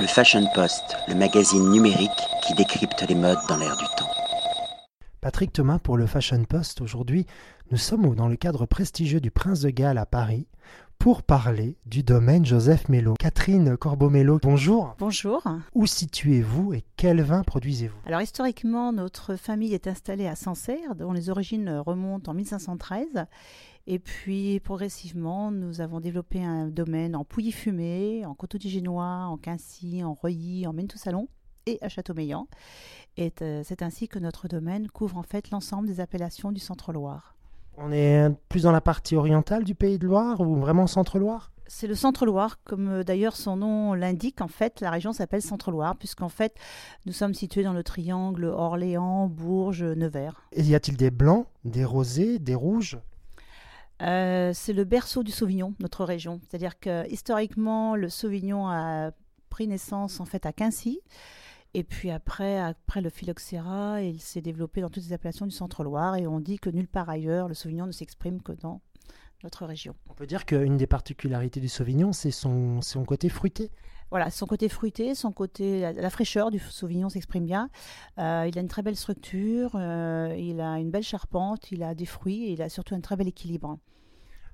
Le Fashion Post, le magazine numérique qui décrypte les modes dans l'air du temps. Patrick Thomas pour le Fashion Post. Aujourd'hui, nous sommes dans le cadre prestigieux du Prince de Galles à Paris pour parler du domaine Joseph Mello. Catherine Corbeau-Mello, bonjour. Bonjour. Où situez-vous et quel vin produisez-vous? Alors historiquement, notre famille est installée à Sancerre, dont les origines remontent en 1513. Et puis progressivement, nous avons développé un domaine en Pouilly-Fumé, en Coteau-du-Génois, en Quincy, en Reuilly, en Maine-tout-Salon et à Châteaumeillan. Et euh, c'est ainsi que notre domaine couvre en fait l'ensemble des appellations du Centre-Loire. On est plus dans la partie orientale du Pays de Loire ou vraiment Centre-Loire? C'est le Centre-Loire, comme euh, d'ailleurs son nom l'indique. En fait, la région s'appelle Centre-Loire, puisqu'en fait, nous sommes situés dans le triangle Orléans, Bourges, Nevers. Et y a-t-il des blancs, des rosés, des rouges? Euh, C'est le berceau du Sauvignon, notre région. C'est-à-dire que historiquement, le Sauvignon a pris naissance en fait à Quincy. Et puis après, après le phylloxéra, il s'est développé dans toutes les appellations du Centre-Loire. Et on dit que nulle part ailleurs, le Sauvignon ne s'exprime que dans notre région. On peut dire qu'une des particularités du Sauvignon, c'est son, son côté fruité. Voilà, son côté fruité, son côté, la, fraîcheur du Sauvignon s'exprime bien. Euh, il a une très belle structure, euh, il a une belle charpente, il a des fruits et il a surtout un très bel équilibre.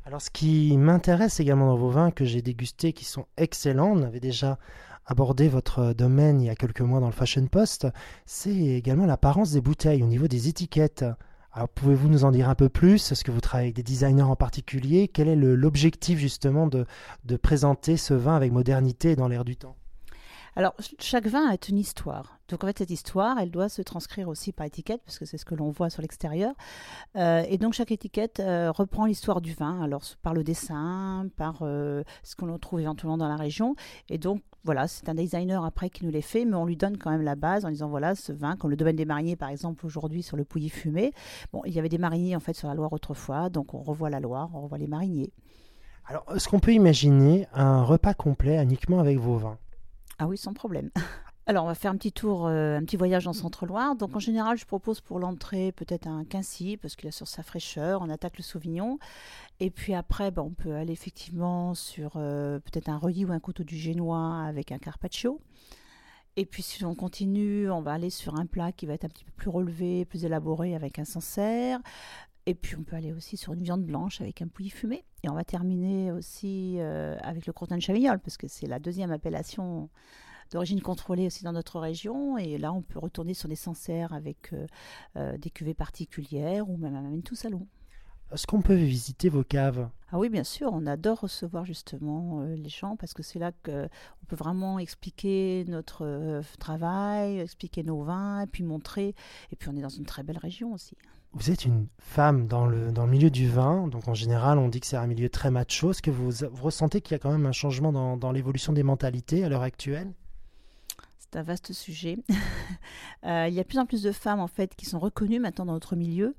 Alors, ce qui m'intéresse également dans vos vins que j'ai dégustés, qui sont excellents, on avait déjà abordé votre domaine il y a quelques mois dans le Fashion Post, c'est également l'apparence des bouteilles au niveau des étiquettes. Alors pouvez-vous nous en dire un peu plus? Est-ce que vous travaillez avec des designers en particulier? Quel est l'objectif justement de, de présenter ce vin avec modernité dans l'air du temps? Alors, chaque vin a une histoire. Donc, en fait, cette histoire, elle doit se transcrire aussi par étiquette, parce que c'est ce que l'on voit sur l'extérieur. Euh, et donc, chaque étiquette euh, reprend l'histoire du vin, alors par le dessin, par euh, ce qu'on trouve éventuellement dans la région. Et donc, voilà, c'est un designer après qui nous les fait, mais on lui donne quand même la base en disant voilà, ce vin, comme le domaine des mariniers, par exemple, aujourd'hui sur le Pouilly fumé. Bon, il y avait des mariniers en fait sur la Loire autrefois, donc on revoit la Loire, on revoit les mariniers. Alors, est-ce qu'on peut imaginer un repas complet uniquement avec vos vins? Ah oui, sans problème. Alors, on va faire un petit tour, euh, un petit voyage en Centre-Loire. Donc, en général, je propose pour l'entrée peut-être un quincy, parce qu'il a sur sa fraîcheur. On attaque le Sauvignon. Et puis après, ben, on peut aller effectivement sur euh, peut-être un Reuilly ou un couteau du Génois avec un Carpaccio. Et puis, si on continue, on va aller sur un plat qui va être un petit peu plus relevé, plus élaboré avec un Sancerre. Et puis, on peut aller aussi sur une viande blanche avec un pouilly fumé. Et on va terminer aussi euh, avec le crottin de Chavignol, parce que c'est la deuxième appellation d'origine contrôlée aussi dans notre région. Et là, on peut retourner sur des Sancerres avec euh, euh, des cuvées particulières ou même un tout salon. Est-ce qu'on peut visiter vos caves? Ah oui, bien sûr, on adore recevoir justement les gens parce que c'est là qu'on peut vraiment expliquer notre travail, expliquer nos vins, et puis montrer. Et puis on est dans une très belle région aussi. Vous êtes une femme dans le, dans le milieu du vin, donc en général on dit que c'est un milieu très macho. Est-ce que vous, ressentez qu'il y a quand même un changement dans, dans l'évolution des mentalités à l'heure actuelle? Un vaste sujet. Euh, il y a de plus en plus de femmes en fait qui sont reconnues maintenant dans notre milieu.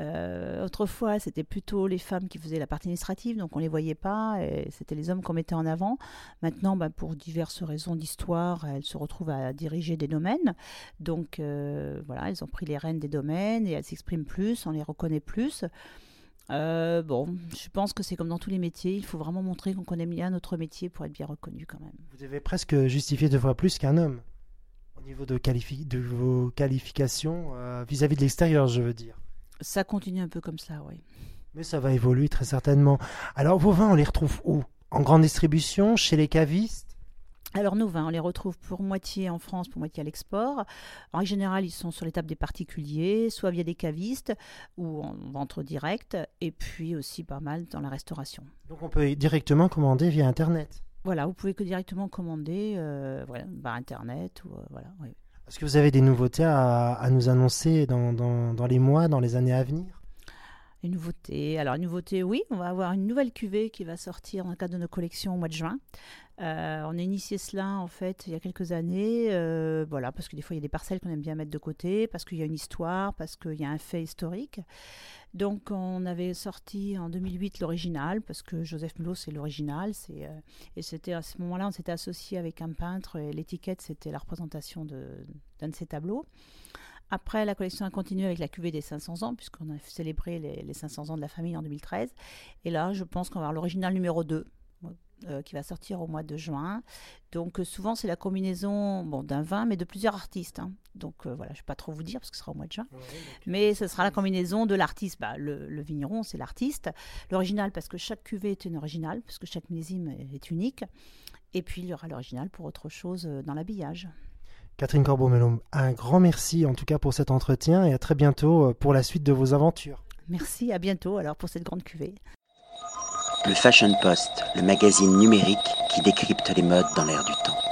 Euh, autrefois, c'était plutôt les femmes qui faisaient la partie administrative, donc on les voyait pas, et c'était les hommes qu'on mettait en avant. Maintenant, bah, pour diverses raisons d'histoire, elles se retrouvent à diriger des domaines. Donc euh, voilà, elles ont pris les rênes des domaines et elles s'expriment plus, on les reconnaît plus. bon, je pense que c'est comme dans tous les métiers, il faut vraiment montrer qu'on connaît bien notre métier pour être bien reconnu quand même. Vous devez presque justifier deux fois plus qu'un homme niveau de, de vos qualifications euh, vis-à-vis de l'extérieur, je veux dire. Ça continue un peu comme ça, oui. Mais ça va évoluer très certainement. Alors vos vins, on les retrouve où? En grande distribution, chez les cavistes? Alors nos vins, on les retrouve pour moitié en France, pour moitié à l'export. En général, ils sont sur les tables des particuliers, soit via des cavistes ou en vente directe, et puis aussi pas mal dans la restauration. Donc on peut directement commander via Internet voilà, vous pouvez que directement commander euh, par Internet. Ou, euh, voilà, Est-ce que vous avez des nouveautés à, nous annoncer dans, dans, les mois, dans les années à venir? Une nouveauté. Alors, une nouveauté, oui, on va avoir une nouvelle cuvée qui va sortir dans le cadre de nos collections au mois de juin. Euh, on a initié cela en fait il y a quelques années, voilà, parce que des fois il y a des parcelles qu'on aime bien mettre de côté, parce qu'il y a une histoire, parce qu'il y a un fait historique. Donc on avait sorti en 2008 l'original, parce que Joseph Mulot c'est l'original, euh, et c'était à ce moment-là on s'était associé avec un peintre et l'étiquette c'était la représentation d'un de ses tableaux. Après, la collection a continué avec la cuvée des 500 ans, puisqu'on a célébré les, les, 500 ans de la famille en 2013. Et là, je pense qu'on va avoir l'original numéro 2. Euh, qui va sortir au mois de juin. Donc euh, souvent c'est la combinaison bon, d'un vin mais de plusieurs artistes. hein. Donc euh, voilà, je ne vais pas trop vous dire parce que ce sera au mois de juin. Mais ce sera la combinaison de l'artiste. Bah, le, le vigneron, c'est l'artiste. L'original, parce que chaque cuvée est une originale, parce que chaque millésime est, unique. Et puis, il y aura l'original pour autre chose dans l'habillage. Catherine Corbeau-Melon, un grand merci en tout cas pour cet entretien et à très bientôt pour la suite de vos aventures. Merci, à bientôt alors pour cette grande cuvée. Le Fashion Post, le magazine numérique qui décrypte les modes dans l'air du temps.